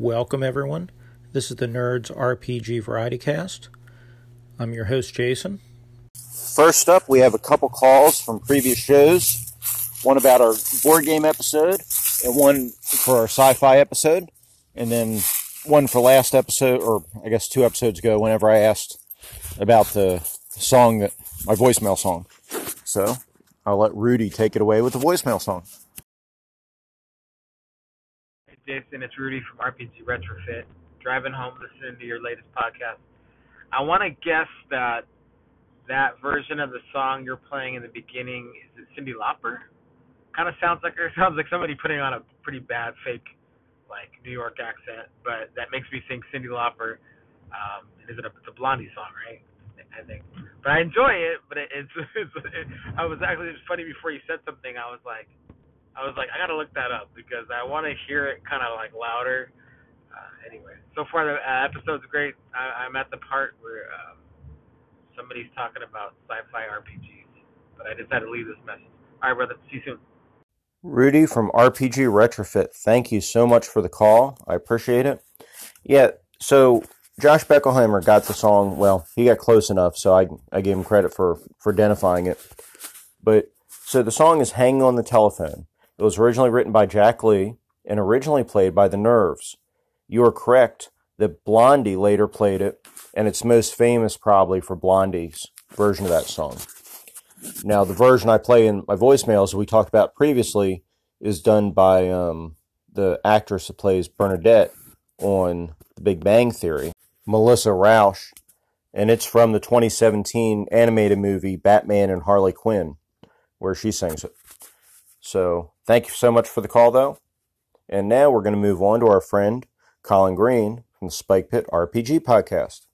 Welcome, everyone. This is the Nerds RPG Variety Cast. I'm your host, Jason. First up, we have a couple calls from previous shows one about our board game episode, and one for our sci fi episode, and then one for last episode, or I guess two episodes ago, whenever I asked about the song that my voicemail song. So I'll let Rudy take it away with the voicemail song. Jason, it's Rudy from RPG Retrofit. Driving home, listening to your latest podcast. I want to guess that that version of the song you're playing in the beginning is it Cyndi Lauper? Kind of sounds like it sounds like somebody putting on a pretty bad fake like New York accent, but that makes me think Cyndi Lauper. Um, is it a, it's a Blondie song, right? I think, but I enjoy it. But it, it's, it's it, I was actually it's funny before you said something. I was like, I was like, I gotta look that up because I want to hear it kind of like louder. Uh, anyway, so far the uh, episode's great. I, I'm at the part where um, somebody's talking about sci-fi RPGs, but I decided to leave this message. All right, brother. See you soon. Rudy from RPG Retrofit, thank you so much for the call. I appreciate it. Yeah, so Josh Beckelheimer got the song. Well, he got close enough, so I I gave him credit for for identifying it. But so the song is "Hanging on the Telephone." It was originally written by Jack Lee and originally played by the Nerves. You are correct that Blondie later played it, and it's most famous probably for Blondie's version of that song. Now, the version I play in my voicemails, we talked about previously, is done by um, the actress that plays Bernadette on The Big Bang Theory, Melissa Rauch, and it's from the 2017 animated movie Batman and Harley Quinn, where she sings it. So, thank you so much for the call, though. And now we're going to move on to our friend Colin Green from the Spike Pit RPG podcast.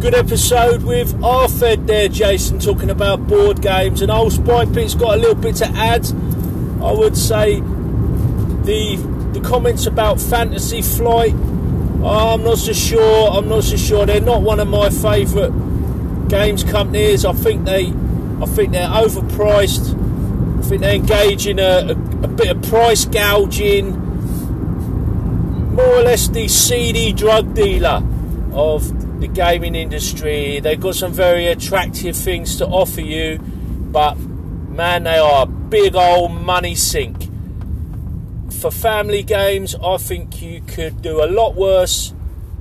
Good episode with Arfed there, Jason, talking about board games. And old Spike Pit's got a little bit to add. I would say the the comments about Fantasy Flight. I'm not so sure. I'm not so sure. They're not one of my favourite games companies. I think they, I think they're overpriced. Think they engage in a, a, a bit of price gouging. More or less the seedy drug dealer of the gaming industry. They've got some very attractive things to offer you, but man, they are a big old money sink. For family games, I think you could do a lot worse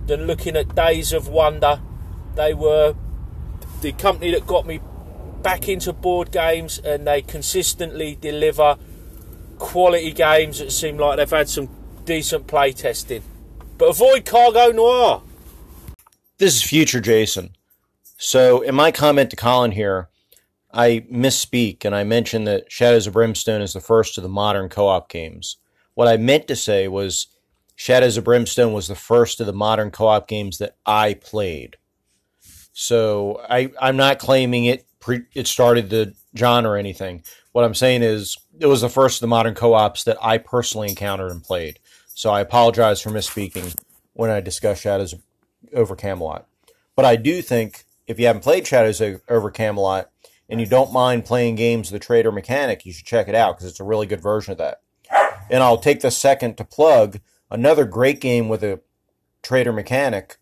than looking at Days of Wonder. They were the company that got me back into board games, and they consistently deliver quality games that seem like they've had some decent play testing. But avoid Cargo Noir. This is future Jason. So, in my comment to Colin here, I misspeak and I mentioned that Shadows of Brimstone is the first of the modern co op games. What I meant to say was Shadows of Brimstone was the first of the modern co op games that I played. So, I, I'm not claiming it, pre, it started the genre or anything. What I'm saying is it was the first of the modern co ops that I personally encountered and played. So, I apologize for misspeaking when I discuss Shadows over Camelot. But I do think if you haven't played Shadows over Camelot and you don't mind playing games with the traitor mechanic, you should check it out because it's a really good version of that. And I'll take the second to plug another great game with a traitor mechanic,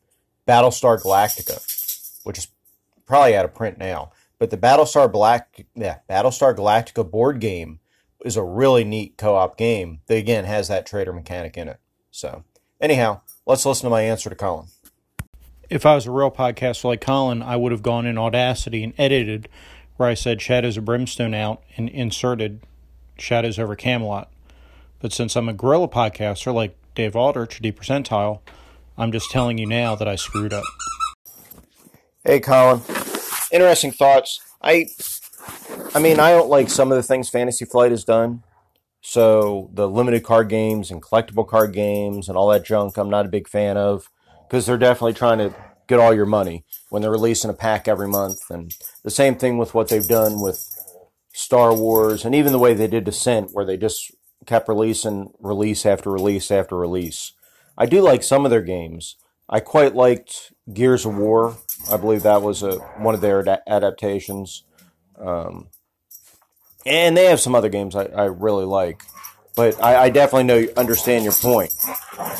Battlestar Galactica, which is probably out of print now. But the Battlestar Black, yeah, Battlestar Galactica board game is a really neat co-op game that again has that traitor mechanic in it. So anyhow, let's listen to my answer to Colin if I was a real podcaster like Colin, I would have gone in Audacity and edited where I said Shadows of Brimstone out and inserted Shadows over Camelot. But since I'm a guerrilla podcaster like Dave Aldrich, D Percentile, I'm just telling you now that I screwed up. Hey, Colin. Interesting thoughts. I, I mean, I don't like some of the things Fantasy Flight has done. So the limited card games and collectible card games and all that junk, I'm not a big fan of because they're definitely trying to get all your money when they're releasing a pack every month. And the same thing with what they've done with Star Wars and even the way they did Descent, where they just kept releasing release after release after release. I do like some of their games. I quite liked Gears of War. I believe that was a, one of their ad- adaptations. Um, and they have some other games I, I really like. but I, I definitely know understand your point.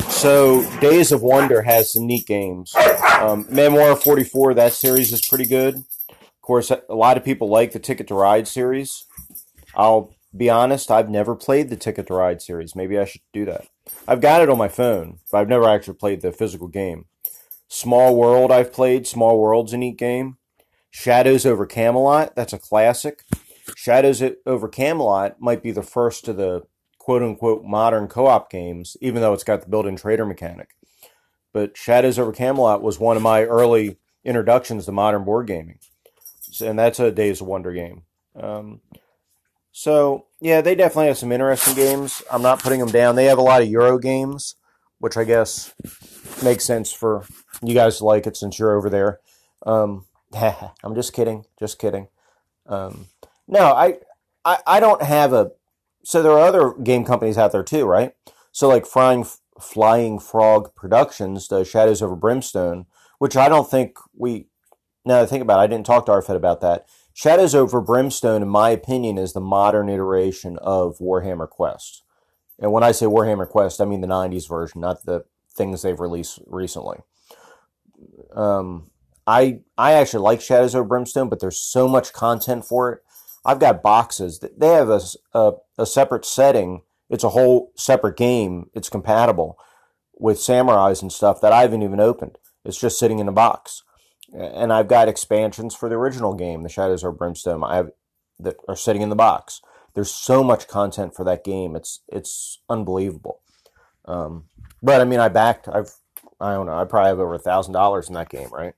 So Days of Wonder has some neat games. Um, Memoir 44, that series is pretty good. Of course, a lot of people like the Ticket to Ride series. I'll be honest, I've never played the Ticket to Ride series. Maybe I should do that. I've got it on my phone, but I've never actually played the physical game. Small World, I've played. Small World's a neat game. Shadows over Camelot, that's a classic. Shadows over Camelot might be the first of the quote unquote modern co op games, even though it's got the built in traitor mechanic. But Shadows over Camelot was one of my early introductions to modern board gaming. And that's a Days of Wonder game. Um, so, yeah, they definitely have some interesting games. I'm not putting them down. They have a lot of Euro games, which I guess makes sense for you guys to like it since you're over there. Um, I'm just kidding. Just kidding. Um, no, I, I, I don't have a. So there are other game companies out there too, right? So like Flying Flying Frog Productions does Shadows over Brimstone, which I don't think we. Now I think about, it, I didn't talk to Arfed about that. Shadows over Brimstone, in my opinion, is the modern iteration of Warhammer Quest. And when I say Warhammer Quest, I mean the '90s version, not the things they've released recently. Um, I I actually like Shadows of Brimstone, but there's so much content for it. I've got boxes. That they have a, a, a separate setting. It's a whole separate game. It's compatible with samurais and stuff that I haven't even opened. It's just sitting in a box. And I've got expansions for the original game, The Shadows of Brimstone. I have that are sitting in the box. There's so much content for that game. It's it's unbelievable. Um, but I mean, I backed. I've I don't know. I probably have over a thousand dollars in that game, right?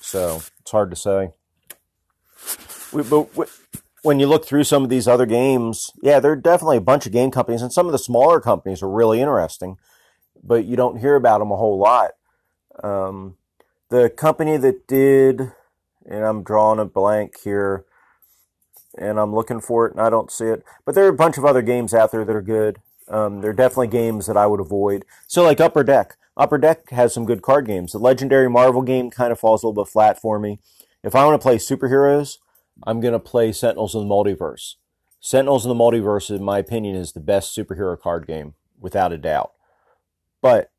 So it's hard to say. We, but we, when you look through some of these other games, yeah, there are definitely a bunch of game companies, and some of the smaller companies are really interesting, but you don't hear about them a whole lot. Um, the company that did, and I'm drawing a blank here, and I'm looking for it, and I don't see it, but there are a bunch of other games out there that are good. Um, they're definitely games that I would avoid. So, like Upper Deck. Upper Deck has some good card games. The Legendary Marvel game kind of falls a little bit flat for me. If I want to play superheroes, I'm going to play Sentinels of the Multiverse. Sentinels of the Multiverse, in my opinion, is the best superhero card game, without a doubt. But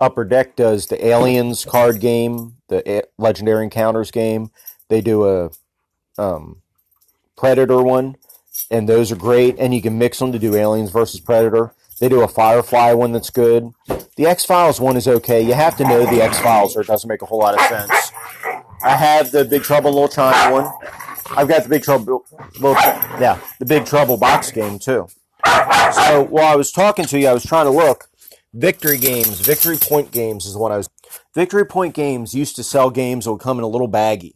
Upper Deck does the Aliens card game, the Legendary Encounters game. They do a um, Predator one, and those are great. And you can mix them to do Aliens versus Predator. They do a Firefly one that's good. The X Files one is okay. You have to know the X Files, or it doesn't make a whole lot of sense. I have the Big Trouble Little China one. I've got the Big Trouble, little, China, yeah, the Big Trouble box game too. So while I was talking to you, I was trying to look. Victory Games, Victory Point Games is what I was. Victory Point Games used to sell games that would come in a little baggie,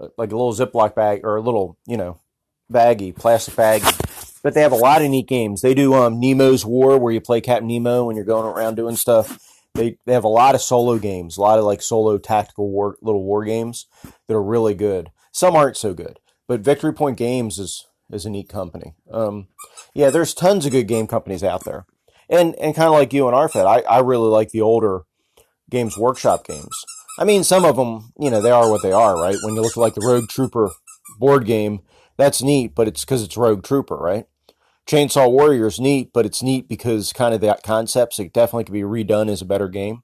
uh, like a little Ziploc bag or a little, you know, baggie, plastic baggie but they have a lot of neat games. They do um, Nemo's War, where you play Captain Nemo when you're going around doing stuff. They they have a lot of solo games, a lot of like solo tactical war little war games that are really good. Some aren't so good, but Victory Point Games is is a neat company. Um, yeah, there's tons of good game companies out there, and and kind of like you and Arfed, I I really like the older Games Workshop games. I mean, some of them, you know, they are what they are, right? When you look at like the Rogue Trooper board game, that's neat, but it's because it's Rogue Trooper, right? Chainsaw Warrior is neat, but it's neat because kind of that concept. it definitely could be redone as a better game.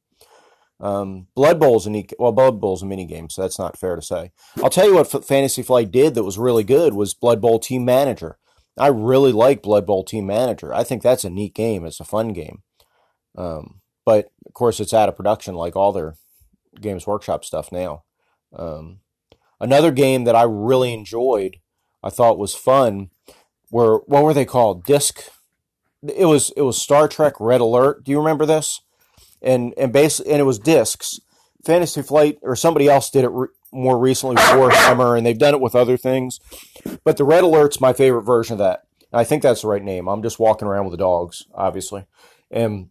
Um, Blood Bowl's a neat, well, Blood Bowl's is a mini game, so that's not fair to say. I'll tell you what Fantasy Flight did that was really good was Blood Bowl Team Manager. I really like Blood Bowl Team Manager. I think that's a neat game. It's a fun game. Um, but of course, it's out of production like all their Games Workshop stuff now. Um, another game that I really enjoyed, I thought was fun, were what were they called? Disc. It was it was Star Trek Red Alert. Do you remember this? And and basically, and it was discs. Fantasy Flight or somebody else did it re- more recently for Summer, and they've done it with other things. But the Red Alert's my favorite version of that. And I think that's the right name. I'm just walking around with the dogs, obviously. And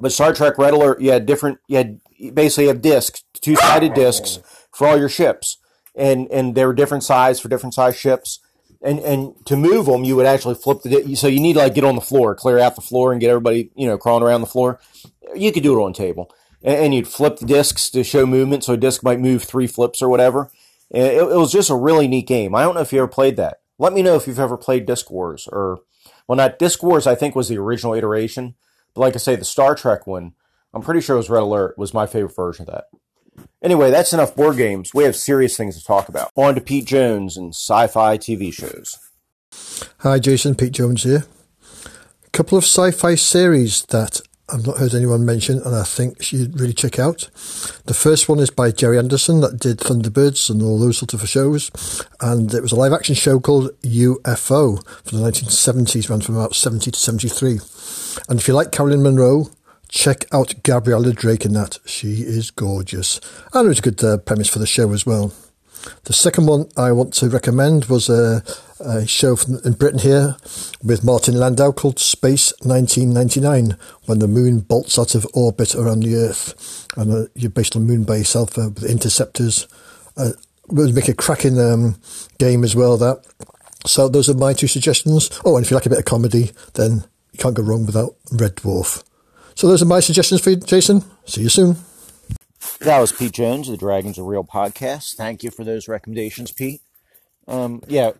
but Star Trek Red Alert, you had different. You had basically you have discs, two sided discs for all your ships, and and they were different size for different size ships and and to move them, you would actually flip the. So you need to like get on the floor, clear out the floor, and get everybody you know crawling around the floor. You could do it on table, and, and you'd flip the discs to show movement, so a disc might move three flips or whatever. It, it, was just a really neat game. I don't know if you ever played that. Let me know if you've ever played Disc Wars or Well, not Disc Wars, I think, was the original iteration. But like I say, the Star Trek one, I'm pretty sure it was Red Alert, was my favorite version of that. Anyway, that's enough board games. We have serious things to talk about. On to Pete Jones and sci fi TV shows. Hi, Jason. Pete Jones here. A couple of sci fi series that I've not heard anyone mention, and I think you should really check out. The first one is by Gerry Anderson that did Thunderbirds and all those sort of shows, and it was a live action show called UFO from the 1970s, ran from about 70 to 73. And if you like Carolyn Munro, check out Gabriella Drake in that. She is gorgeous, and it was a good uh, premise for the show as well. The second one I want to recommend was a, a show from, in Britain here with Martin Landau called Space 1999, when the moon bolts out of orbit around the Earth. And uh, you're based on the moon by yourself uh, with interceptors. Uh, will make a cracking um, game as well, that. So those are my two suggestions. Oh, and if you like a bit of comedy, then you can't go wrong without Red Dwarf. So those are my suggestions for you, Jason. See you soon. That was Pete Jones, the Dragons Are Real podcast. Thank you for those recommendations, Pete. Um, yeah,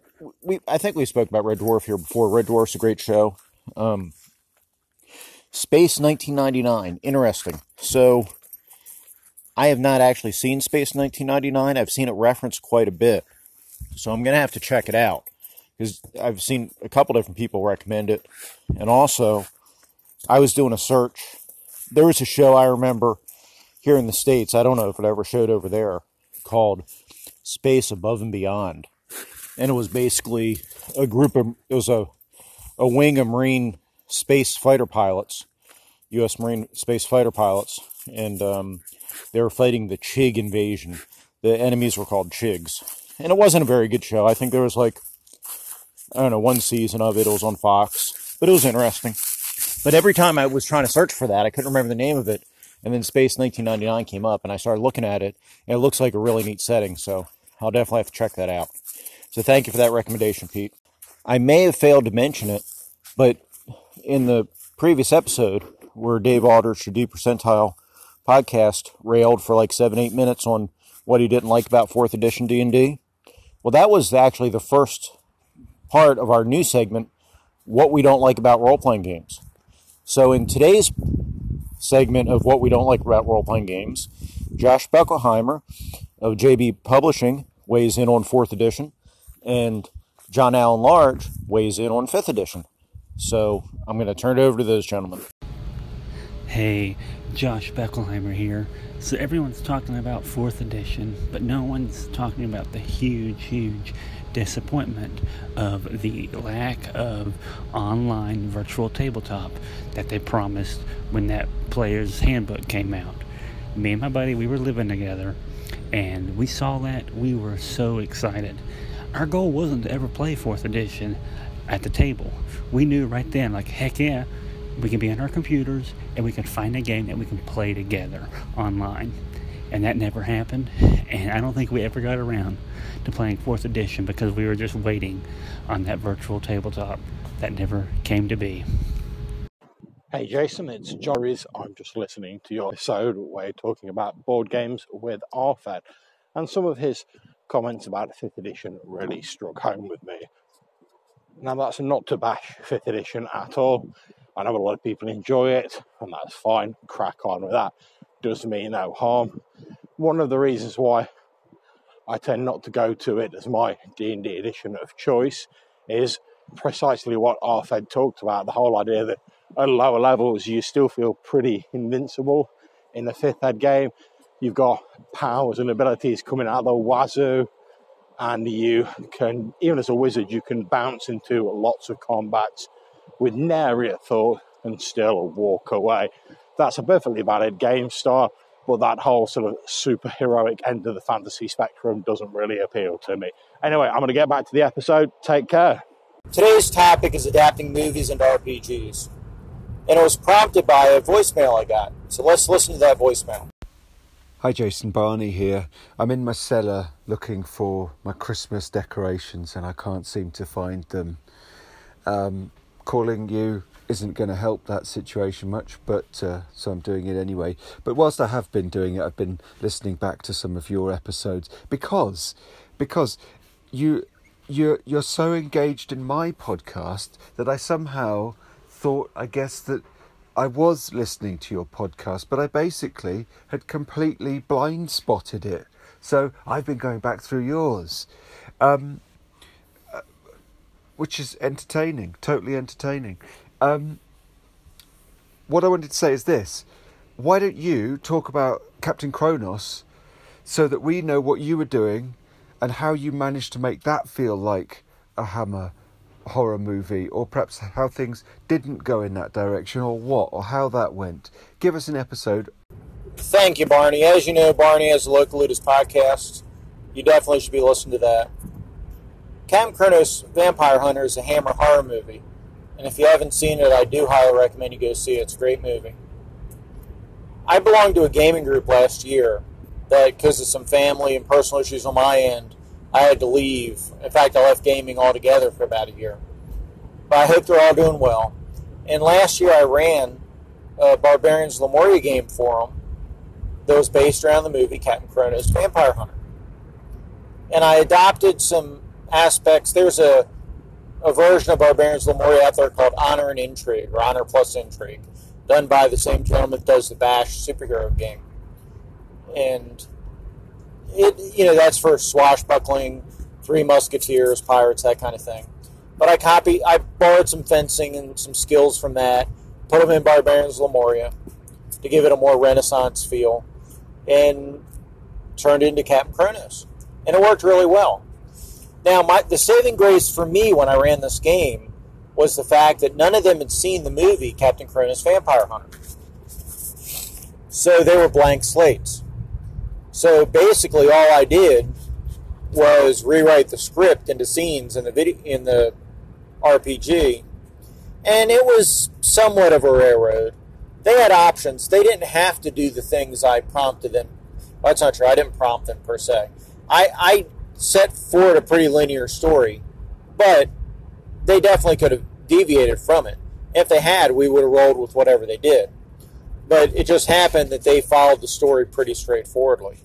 we I think we spoke about Red Dwarf here before. Red Dwarf's a great show. Um, Space 1999, interesting. So, I have not actually seen Space 1999. I've seen it referenced quite a bit, so I'm gonna have to check it out because I've seen a couple different people recommend it, and also I was doing a search. There was a show I remember here in the States, I don't know if it ever showed over there, called Space Above and Beyond. And it was basically a group of, it was a, a wing of Marine space fighter pilots, U.S. Marine space fighter pilots, and um, they were fighting the Chig invasion. The enemies were called Chigs. And it wasn't a very good show. I think there was like, I don't know, one season of it. It was on Fox, but it was interesting. But every time I was trying to search for that, I couldn't remember the name of it. And then Space 1999 came up, and I started looking at it, and it looks like a really neat setting. So I'll definitely have to check that out. So thank you for that recommendation, Pete. I may have failed to mention it, but in the previous episode where Dave Aldrich, the D Percentile podcast, railed for like seven, eight minutes on what he didn't like about fourth edition D&D, well, that was actually the first part of our new segment, what we don't like about role-playing games. So in today's segment of what we don't like about role playing games. Josh Beckelheimer of JB Publishing weighs in on fourth edition, and John Allen Large weighs in on fifth edition. So I'm going to turn it over to those gentlemen. Hey, Josh Beckelheimer here. So everyone's talking about fourth edition, but no one's talking about the huge, huge disappointment of the lack of online virtual tabletop that they promised when that player's handbook came out. Me and my buddy, we were living together and we saw that. We were so excited. Our goal wasn't to ever play fourth edition at the table. We knew right then, like, heck yeah, we can be on our computers and we can find a game that we can play together online. And that never happened. And I don't think we ever got around to playing 4th edition because we were just waiting on that virtual tabletop that never came to be. Hey Jason, it's Joris. I'm just listening to your episode where you're talking about board games with Arfed, and some of his comments about 5th edition really struck home with me. Now, that's not to bash 5th edition at all. I know a lot of people enjoy it, and that's fine. Crack on with that. Does me no harm. One of the reasons why I tend not to go to it as my D&D edition of choice is precisely what Arfed talked about, the whole idea that at lower levels you still feel pretty invincible in the fifth ed game. You've got powers and abilities coming out of the wazoo, and you can, even as a wizard, you can bounce into lots of combats with nary a thought and still walk away. That's a perfectly valid game style but that whole sort of superheroic end of the fantasy spectrum doesn't really appeal to me. Anyway, I'm going to get back to the episode. Take care. Today's topic is adapting movies into RPGs. And it was prompted by a voicemail I got. So let's listen to that voicemail. Hi, Jason Barney here. I'm in my cellar looking for my Christmas decorations and I can't seem to find them. Um, calling you isn't going to help that situation much, but uh, so I'm doing it anyway. But whilst I have been doing it, I've been listening back to some of your episodes because because you you're you're so engaged in my podcast that I somehow thought, I guess that I was listening to your podcast, but I basically had completely blind spotted it. So I've been going back through yours, um, uh, which is entertaining, totally entertaining. Um, what I wanted to say is this: Why don't you talk about Captain Kronos, so that we know what you were doing, and how you managed to make that feel like a Hammer horror movie, or perhaps how things didn't go in that direction, or what, or how that went. Give us an episode. Thank you, Barney. As you know, Barney has a Local Ludus podcast. You definitely should be listening to that. Cam Kronos Vampire Hunter is a Hammer horror movie. And if you haven't seen it, I do highly recommend you go see it. It's a great movie. I belonged to a gaming group last year that, because of some family and personal issues on my end, I had to leave. In fact, I left gaming altogether for about a year. But I hope they're all doing well. And last year I ran a Barbarians Lemuria game for them that was based around the movie Captain Kronos Vampire Hunter. And I adopted some aspects. There's a, a version of Barbarians Lemuria out there called Honor and Intrigue, or Honor plus Intrigue, done by the same gentleman that does the Bash superhero game. And it, you know, that's for swashbuckling, Three Musketeers, pirates, that kind of thing. But I copied, I borrowed some fencing and some skills from that, put them in Barbarians Lemuria to give it a more Renaissance feel, and turned it into Captain Kronos. And it worked really well. Now, my, the saving grace for me when I ran this game was the fact that none of them had seen the movie Captain Kronos Vampire Hunter. So they were blank slates. So basically, all I did was rewrite the script into scenes in the video in the RPG, and it was somewhat of a railroad. They had options. They didn't have to do the things I prompted them. Well, that's not true. I didn't prompt them per se. I, I set forward a pretty linear story, but they definitely could have deviated from it. If they had, we would have rolled with whatever they did. But it just happened that they followed the story pretty straightforwardly.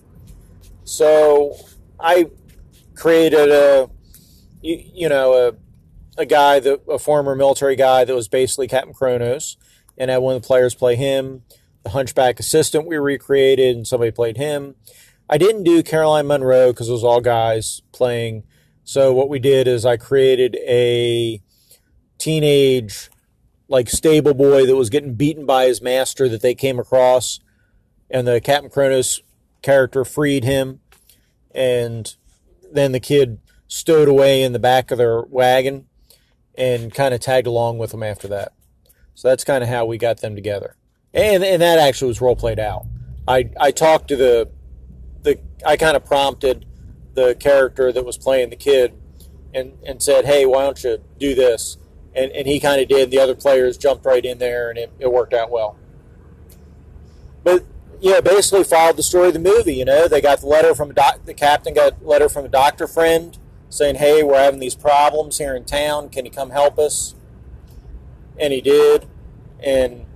So I created a, you, you know, a, a guy that a former military guy that was basically Captain Kronos, and had one of the players play him. The Hunchback assistant we recreated, and somebody played him. I didn't do Caroline Munro because it was all guys playing. So what we did is I created a teenage, like stable boy that was getting beaten by his master that they came across, and the Captain Kronos character freed him, and then the kid stowed away in the back of their wagon and kind of tagged along with them after that. So that's kind of how we got them together. And and that actually was role played out. I I talked to the the I kind of prompted the character that was playing the kid and and said, "Hey, why don't you do this?" And and he kind of did. The other players jumped right in there and it, it worked out well. But yeah, basically followed the story of the movie. You know, they got the letter from a doc, the captain got a letter from a doctor friend saying, "Hey, we're having these problems here in town. Can you come help us?" And he did. And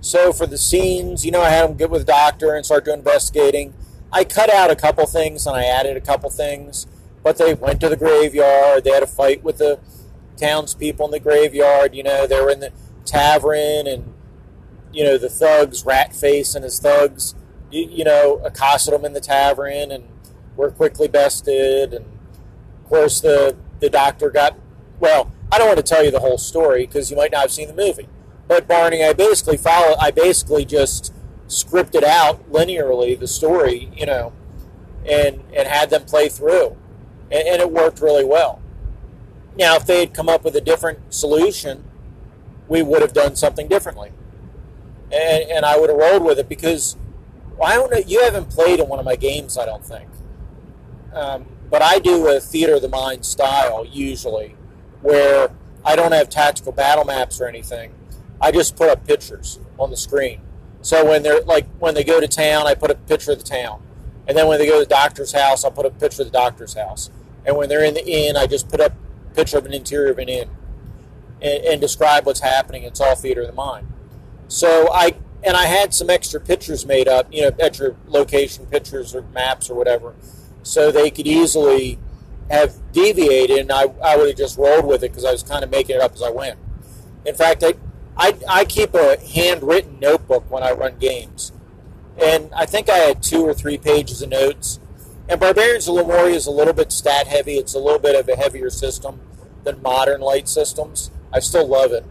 so for the scenes, you know, I had him get with the doctor and start doing investigating. I cut out a couple things and I added a couple things, but they went to the graveyard. They had a fight with the townspeople in the graveyard. You know, they were in the tavern and you know, the thugs, Ratface and his thugs, you, you know, accosted him in the tavern and were quickly bested. And of course, the, the doctor got, well, I don't want to tell you the whole story because you might not have seen the movie. But Barney, I basically follow, I basically just scripted out linearly the story, you know, and, and had them play through. And, and it worked really well. Now, if they had come up with a different solution, we would have done something differently and, and I would have rolled with it because I don't know. You haven't played in one of my games, I don't think. Um, but I do a theater of the mind style usually, where I don't have tactical battle maps or anything. I just put up pictures on the screen. So when they're like when they go to town, I put a picture of the town, and then when they go to the doctor's house, I'll put a picture of the doctor's house. And when they're in the inn, I just put up a picture of an interior of an inn, and, and describe what's happening. It's all theater of the mind. So I and I had some extra pictures made up, you know, extra location pictures or maps or whatever, so they could easily have deviated, and I, I would have just rolled with it because I was kind of making it up as I went. In fact, I, I, I keep a handwritten notebook when I run games. And I think I had two or three pages of notes. And Barbarians of Lemuria is a little bit stat heavy. It's a little bit of a heavier system than modern light systems. I still love it.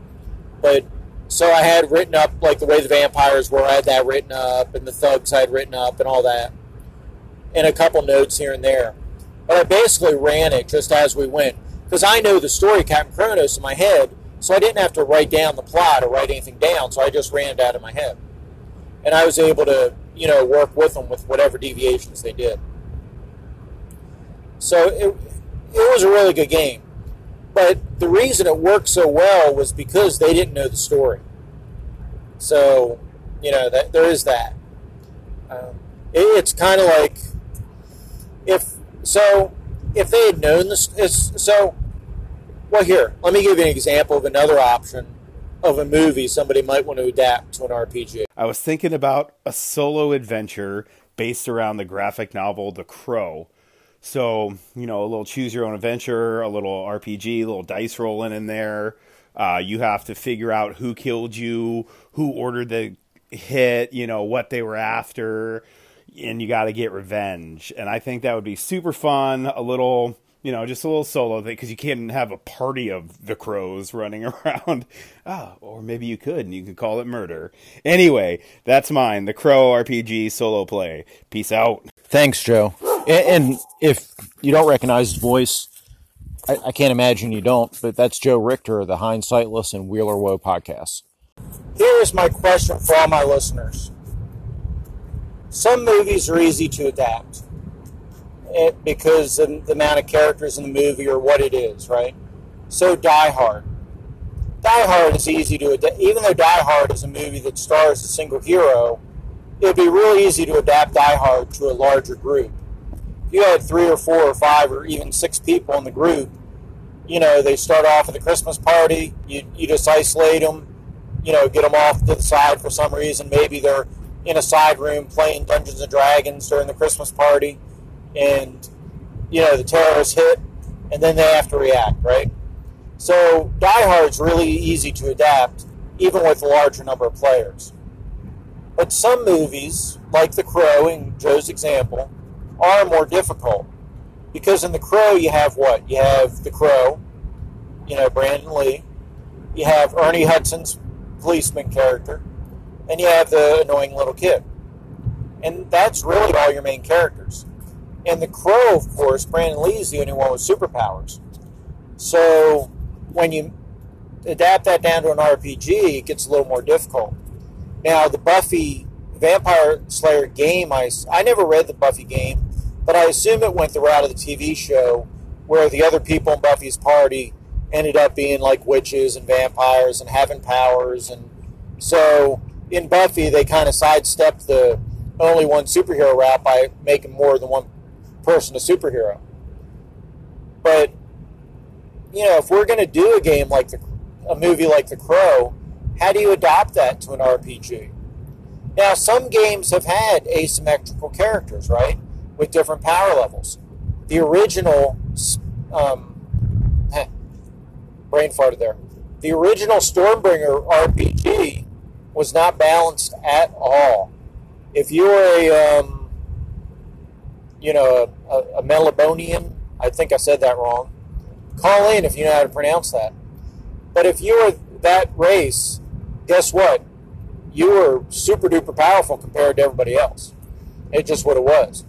But so I had written up like the way the vampires were, I had that written up, and the thugs I had written up, and all that. And a couple notes here and there. But I basically ran it just as we went. Because I know the story, Captain Kronos, in my head, so I didn't have to write down the plot or write anything down, so I just ran it out of my head. And I was able to, you know, work with them with whatever deviations they did. So it, it was a really good game. But the reason it worked so well was because they didn't know the story. So, you know, that there is that. Um, it, it's kind of like if so if they had known this so well here let me give you an example of another option of a movie somebody might want to adapt to an rpg I was thinking about a solo adventure based around the graphic novel The Crow. So, you know, a little choose your own adventure, a little RPG, a little dice rolling in there. Uh, you have to figure out who killed you, who ordered the hit, you know, what they were after, and you got to get revenge. And I think that would be super fun, a little, you know, just a little solo thing because you can't have a party of the crows running around. Ah, or maybe you could, and you could call it murder. Anyway, that's mine, the Crow RPG solo play. Peace out. thanks joe and, and if you don't recognize his voice I, I can't imagine you don't but that's joe richter of the hindsightless and wheeler woe podcasts here is my question for all my listeners some movies are easy to adapt it, because of the amount of characters in the movie or what it is, right? So Die Hard. Die Hard is easy to adapt. Even though Die Hard is a movie that stars a single hero, it would be really easy to adapt Die Hard to a larger group. If you had three or four or five or even six people in the group, you know, they start off at the Christmas party, you, you just isolate them, you know, get them off to the side for some reason. Maybe they're in a side room playing Dungeons and Dragons during the Christmas party, and you know the terrorists hit, and then they have to react, right? So Die Hard's really easy to adapt, even with a larger number of players. But some movies, like The Crow in Joe's example, are more difficult because in The Crow you have what? You have The Crow, you know Brandon Lee, you have Ernie Hudson's policeman character, and you have the annoying little kid. And that's really all your main characters. And the Crow, of course, Brandon Lee is the only one with superpowers. So when you adapt that down to an RPG, it gets a little more difficult. Now, the Buffy Vampire Slayer game, I, I never read the Buffy game, but I assume it went the route of the TV show where the other people in Buffy's party ended up being like witches and vampires and having powers. And so in Buffy, they kind of sidestepped the only one superhero route by making more than one person a superhero. But you know, if we're going to do a game like the, a movie like The Crow, how do you adapt that to an RPG? Now, some games have had asymmetrical characters, right, with different power levels. The original, um, brain farted there. The original Stormbringer RPG was not balanced at all. If you were a, um, you know, a, a Melibonian, I think I said that wrong. Call in if you know how to pronounce that. But if you were that race, guess what? You were super duper powerful compared to everybody else. It's just what it was.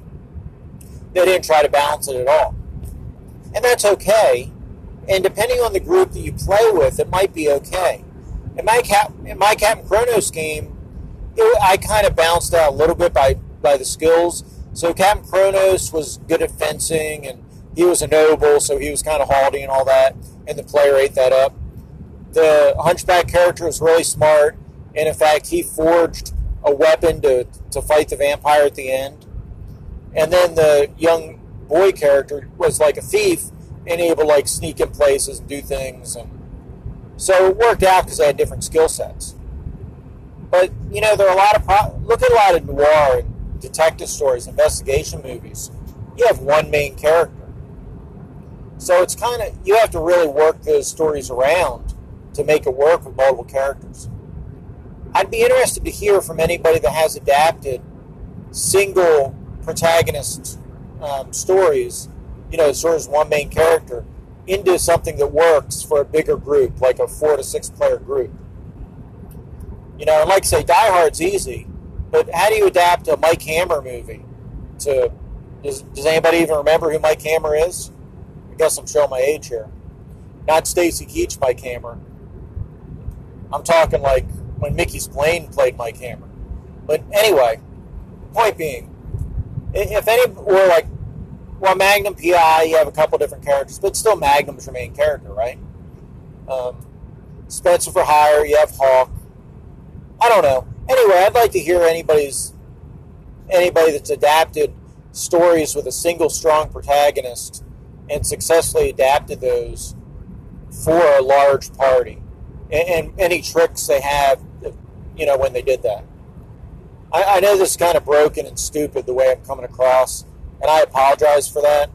They didn't try to balance it at all. And that's okay. And depending on the group that you play with, it might be okay. In my Cap, in my Captain Kronos game, it, I kind of bounced out a little bit by by the skills. So Captain Kronos was good at fencing, and he was a noble, so he was kind of haughty and all that. And the player ate that up. The Hunchback character was really smart, and in fact, he forged a weapon to to fight the vampire at the end. And then the young boy character was like a thief and able to like sneak in places and do things and so it worked out because they had different skill sets. But you know, there are a lot of pro- look at a lot of noir and detective stories, investigation movies. You have one main character, So it's kind of you have to really work those stories around to make it work with multiple characters. I'd be interested to hear from anybody that has adapted single protagonist um, stories, you know, sort of one main character, into something that works for a bigger group, like a four to six player group. You know, and like I say, Die Hard's easy, but how do you adapt a Mike Hammer movie to? Does, does anybody even remember who Mike Hammer is? I guess I'm showing my age here. Not Stacy Keach Mike Hammer. I'm talking like when Mickey Spillane played Mike Hammer. But anyway, point being, if any, or like, well, Magnum PI, you have a couple different characters, but still Magnum's your main character, right? Um, Spencer for Hire, you have Hawk. I don't know. Anyway, I'd like to hear anybody's anybody that's adapted stories with a single strong protagonist and successfully adapted those for a large party, and, and any tricks they have, you know, when they did that. I, I know this is kind of broken and stupid the way I'm coming across, and I apologize for that.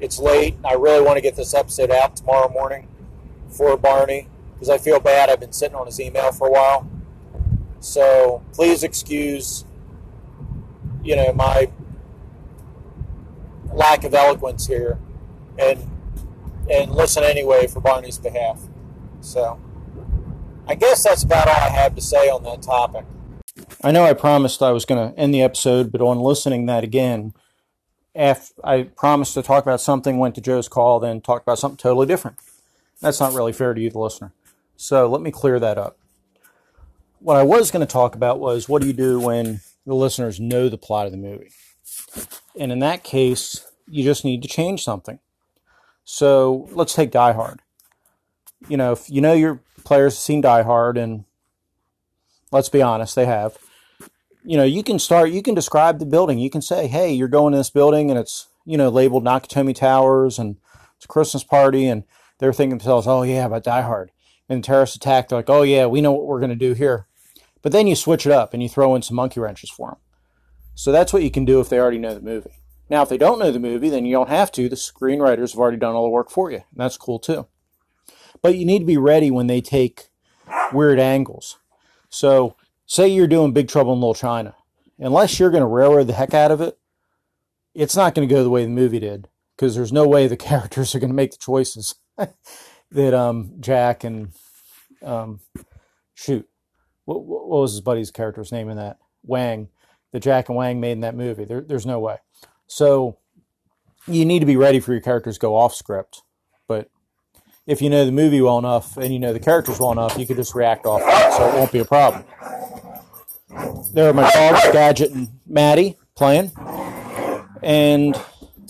It's late. I really want to get this episode out tomorrow morning for Barney because I feel bad. I've been sitting on his email for a while. So please excuse, you know, my lack of eloquence here, and and listen anyway for Barney's behalf. So I guess that's about all I have to say on that topic. I know I promised I was going to end the episode, but on listening that again, if I promised to talk about something, went to Joe's call, then talked about something totally different. That's not really fair to you, the listener. So let me clear that up. What I was going to talk about was what do you do when the listeners know the plot of the movie? And in that case, you just need to change something. So let's take Die Hard. You know, if you know your players have seen Die Hard, and let's be honest, they have. You know, you can start, you can describe the building. You can say, hey, you're going to this building and it's, you know, labeled Nakatomi Towers and it's a Christmas party. And they're thinking themselves, oh, yeah, about Die Hard. And the terrorist attack, they're like, oh, yeah, we know what we're going to do here. But then you switch it up and you throw in some monkey wrenches for them. So that's what you can do if they already know the movie. Now, if they don't know the movie, then you don't have to. The screenwriters have already done all the work for you. And that's cool too. But you need to be ready when they take weird angles. So, say you're doing Big Trouble in Little China. Unless you're going to railroad the heck out of it, it's not going to go the way the movie did because there's no way the characters are going to make the choices that um, Jack and um, shoot, what, what was his buddy's character's name in that? Wang, that Jack and Wang made in that movie. There, there's no way. So you need to be ready for your characters to go off script. But if you know the movie well enough and you know the characters well enough, you can just react off it, so it won't be a problem. There are my dogs, Gadget and Maddie, playing. And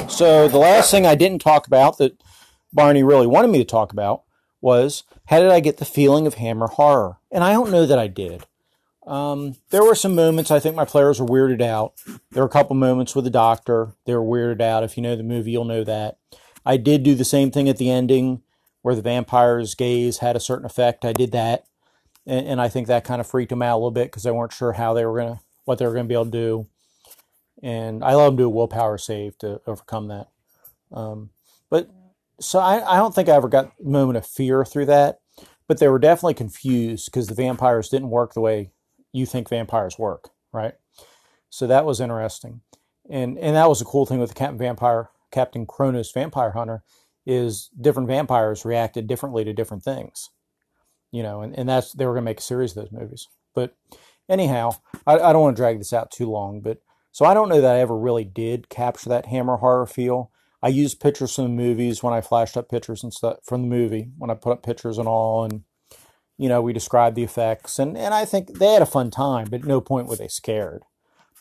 so the last thing I didn't talk about that Barney really wanted me to talk about was how did I get the feeling of Hammer horror? And I don't know that I did. Um, there were some moments I think my players were weirded out. There were a couple moments with the doctor. They were weirded out. If you know the movie, you'll know that. I did do the same thing at the ending where the vampire's gaze had a certain effect. I did that. And, and I think that kind of freaked them out a little bit because they weren't sure how they were going to, what they were going to be able to do. And I let them do a willpower save to overcome that. Um, but so I, I don't think I ever got moment of fear through that, but they were definitely confused because the vampires didn't work the way you think vampires work, right? So that was interesting, and and that was a cool thing with the Captain Vampire, Captain Kronos Vampire Hunter, is different vampires reacted differently to different things, you know, and, and that's they were going to make a series of those movies. But anyhow, I, I don't want to drag this out too long, but so I don't know that I ever really did capture that Hammer horror feel. I used pictures from the movies when I flashed up pictures and stuff from the movie when I put up pictures and all, and you know, we described the effects, and, and I think they had a fun time, but at no point were they scared.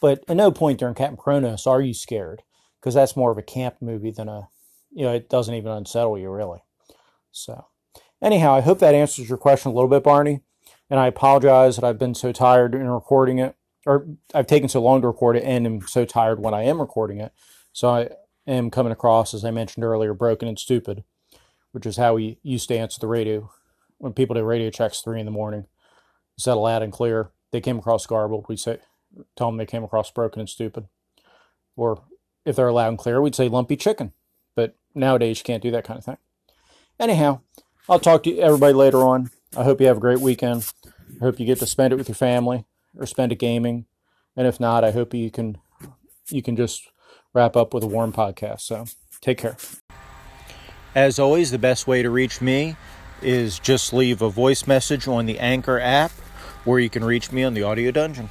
But at no point during Captain Kronos are you scared, because that's more of a camp movie than a, you know, it doesn't even unsettle you really. So, anyhow, I hope that answers your question a little bit, Barney. And I apologize that I've been so tired in recording it, or I've taken so long to record it, and am so tired when I am recording it. So I am coming across, as I mentioned earlier, broken and stupid, which is how we used to answer the radio when people did radio checks three in the morning, said loud and clear. They came across garbled. We say, tell them they came across broken and stupid. Or if they're loud and clear, we'd say lumpy chicken But nowadays, you can't do that kind of thing. Anyhow, I'll talk to everybody later on. I hope you have a great weekend. I hope you get to spend it with your family or spend it gaming. And if not, I hope you can you can just wrap up with a warm podcast. So take care. As always, the best way to reach me is just leave a voice message on the Anchor app, or you can reach me on the Audio Dungeon.